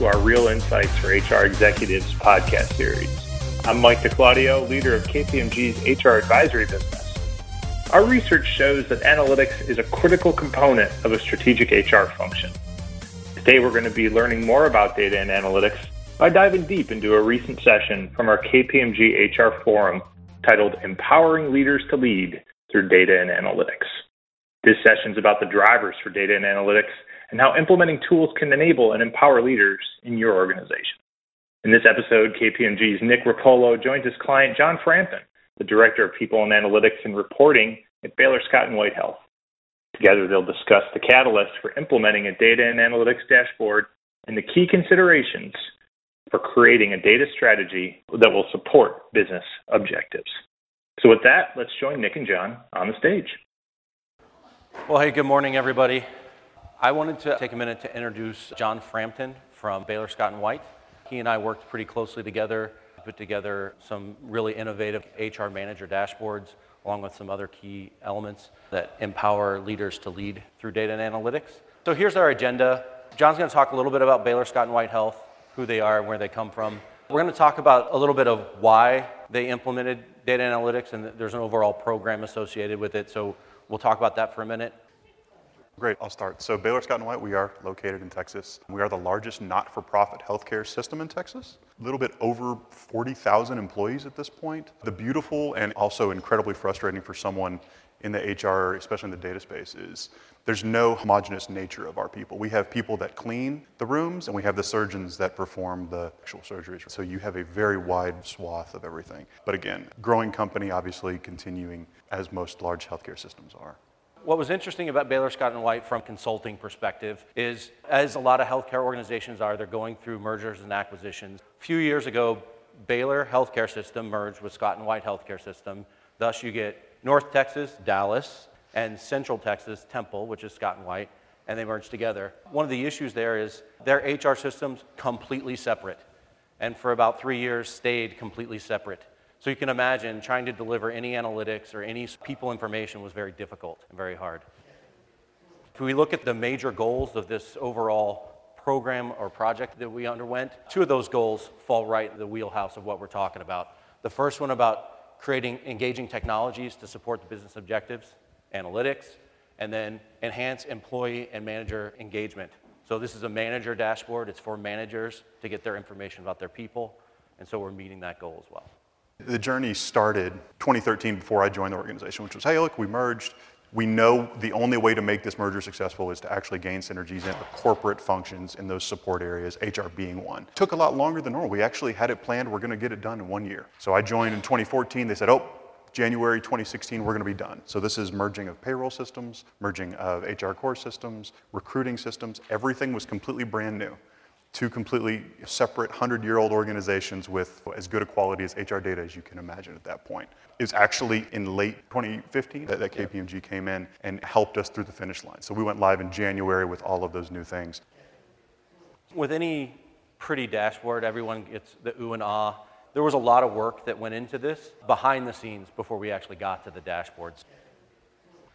to our Real Insights for HR Executives podcast series. I'm Mike DiClaudio, leader of KPMG's HR advisory business. Our research shows that analytics is a critical component of a strategic HR function. Today, we're going to be learning more about data and analytics by diving deep into a recent session from our KPMG HR forum titled Empowering Leaders to Lead Through Data and Analytics. This session is about the drivers for data and analytics and how implementing tools can enable and empower leaders in your organization. In this episode, KPMG's Nick Ruccolo joins his client John Frampton, the Director of People and Analytics and Reporting at Baylor Scott and White Health. Together, they'll discuss the catalyst for implementing a data and analytics dashboard and the key considerations for creating a data strategy that will support business objectives. So, with that, let's join Nick and John on the stage. Well, hey, good morning, everybody. I wanted to take a minute to introduce John Frampton from Baylor Scott and White. He and I worked pretty closely together, put together some really innovative HR manager dashboards, along with some other key elements that empower leaders to lead through data and analytics. So here's our agenda. John's going to talk a little bit about Baylor Scott and White Health, who they are, and where they come from. We're going to talk about a little bit of why they implemented data analytics, and there's an overall program associated with it. So we'll talk about that for a minute. Great, I'll start. So Baylor Scott & White, we are located in Texas. We are the largest not-for-profit healthcare system in Texas. A little bit over 40,000 employees at this point. The beautiful and also incredibly frustrating for someone in the HR, especially in the data space, is there's no homogenous nature of our people. We have people that clean the rooms, and we have the surgeons that perform the actual surgeries. So you have a very wide swath of everything. But again, growing company, obviously continuing as most large healthcare systems are. What was interesting about Baylor Scott and White from consulting perspective is as a lot of healthcare organizations are, they're going through mergers and acquisitions. A few years ago, Baylor Healthcare System merged with Scott and White Healthcare System. Thus, you get North Texas, Dallas, and Central Texas, Temple, which is Scott and White, and they merged together. One of the issues there is their HR systems completely separate, and for about three years stayed completely separate. So you can imagine trying to deliver any analytics or any people information was very difficult and very hard. If we look at the major goals of this overall program or project that we underwent, two of those goals fall right in the wheelhouse of what we're talking about. The first one about creating engaging technologies to support the business objectives, analytics, and then enhance employee and manager engagement. So this is a manager dashboard. It's for managers to get their information about their people, and so we're meeting that goal as well. The journey started 2013 before I joined the organization, which was, hey, look, we merged. We know the only way to make this merger successful is to actually gain synergies in the corporate functions in those support areas, HR being one. It took a lot longer than normal. We actually had it planned, we're going to get it done in one year. So I joined in 2014. They said, oh, January 2016, we're going to be done. So this is merging of payroll systems, merging of HR core systems, recruiting systems. Everything was completely brand new two completely separate 100 year old organizations with as good a quality as HR data as you can imagine at that point. It was actually in late 2015 that, that KPMG came in and helped us through the finish line. So we went live in January with all of those new things. With any pretty dashboard, everyone gets the ooh and ah. There was a lot of work that went into this behind the scenes before we actually got to the dashboards.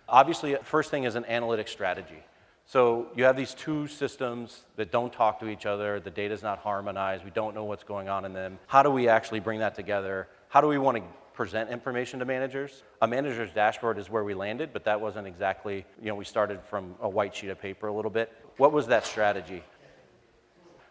Obviously, first thing is an analytic strategy. So you have these two systems that don't talk to each other. The data is not harmonized. We don't know what's going on in them. How do we actually bring that together? How do we want to present information to managers? A manager's dashboard is where we landed, but that wasn't exactly, you know, we started from a white sheet of paper a little bit. What was that strategy?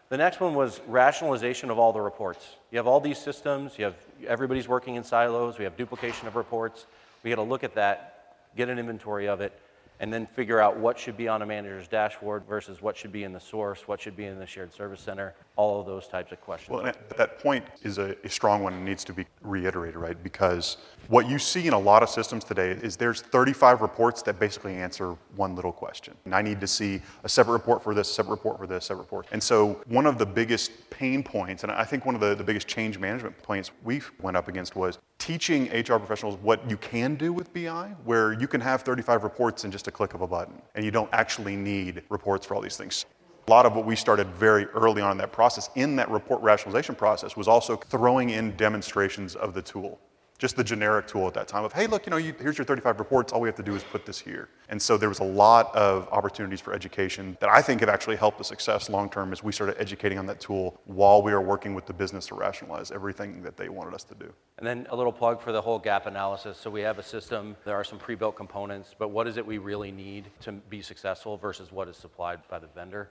The next one was rationalization of all the reports. You have all these systems, you have everybody's working in silos, we have duplication of reports. We got to look at that, get an inventory of it, and then figure out what should be on a manager's dashboard versus what should be in the source, what should be in the shared service center, all of those types of questions. Well, that point is a, a, strong one and needs to be reiterated, right? Because what you see in a lot of systems today is there's 35 reports that basically answer one little question. And I need to see a separate report for this, a separate report for this, separate report. And so one of the biggest pain points, and I think one of the, the biggest change management points we went up against was teaching HR professionals what you can do with BI, where you can have 35 reports in just a click of a button, and you don't actually need reports for all these things. A lot of what we started very early on in that process, in that report rationalization process, was also throwing in demonstrations of the tool. just the generic tool at that time of, hey, look, you know, you, here's your 35 reports. All we have to do is put this here. And so there was a lot of opportunities for education that I think have actually helped the success long term as we started educating on that tool while we are working with the business to rationalize everything that they wanted us to do. And then a little plug for the whole gap analysis. So we have a system, there are some pre built components, but what is it we really need to be successful versus what is supplied by the vendor?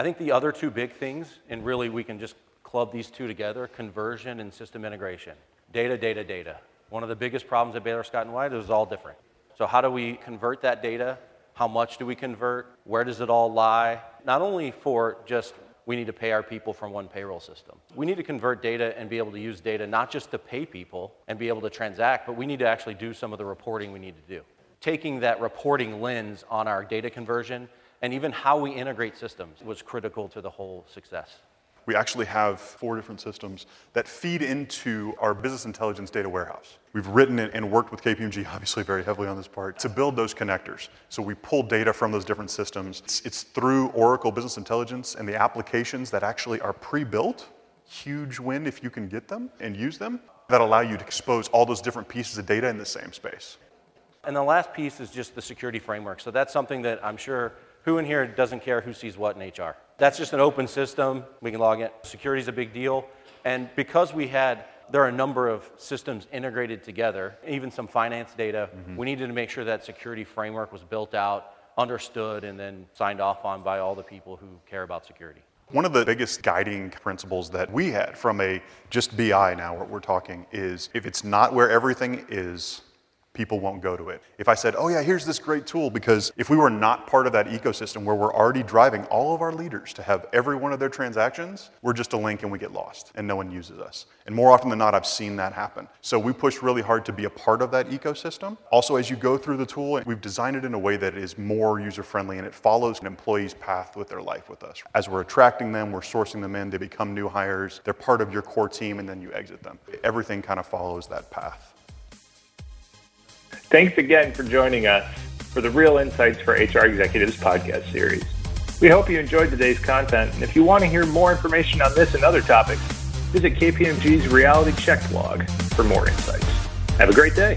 I think the other two big things, and really we can just club these two together conversion and system integration. Data, data, data. One of the biggest problems at Baylor Scott and White is all different. So, how do we convert that data? How much do we convert? Where does it all lie? Not only for just we need to pay our people from one payroll system. We need to convert data and be able to use data not just to pay people and be able to transact, but we need to actually do some of the reporting we need to do. Taking that reporting lens on our data conversion and even how we integrate systems was critical to the whole success. We actually have four different systems that feed into our business intelligence data warehouse. We've written and worked with KPMG, obviously very heavily on this part, to build those connectors. So we pull data from those different systems. It's, it's through Oracle Business Intelligence and the applications that actually are pre-built. Huge win if you can get them and use them that allow you to expose all those different pieces of data in the same space. And the last piece is just the security framework. So that's something that I'm sure who in here doesn't care who sees what in HR? That's just an open system. We can log in. Security is a big deal. And because we had, there are a number of systems integrated together, even some finance data, mm-hmm. we needed to make sure that security framework was built out, understood, and then signed off on by all the people who care about security. One of the biggest guiding principles that we had from a just BI now, what we're talking, is if it's not where everything is, people won't go to it. If I said, oh yeah, here's this great tool, because if we were not part of that ecosystem where we're already driving all of our leaders to have every one of their transactions, we're just a link and we get lost and no one uses us. And more often than not, I've seen that happen. So we push really hard to be a part of that ecosystem. Also, as you go through the tool, we've designed it in a way that is more user friendly and it follows an employee's path with their life with us. As we're attracting them, we're sourcing them in, they become new hires, they're part of your core team, and then you exit them. Everything kind of follows that path. Thanks again for joining us for the Real Insights for HR Executives podcast series. We hope you enjoyed today's content, and if you want to hear more information on this and other topics, visit KPMG's Reality Check blog for more insights. Have a great day.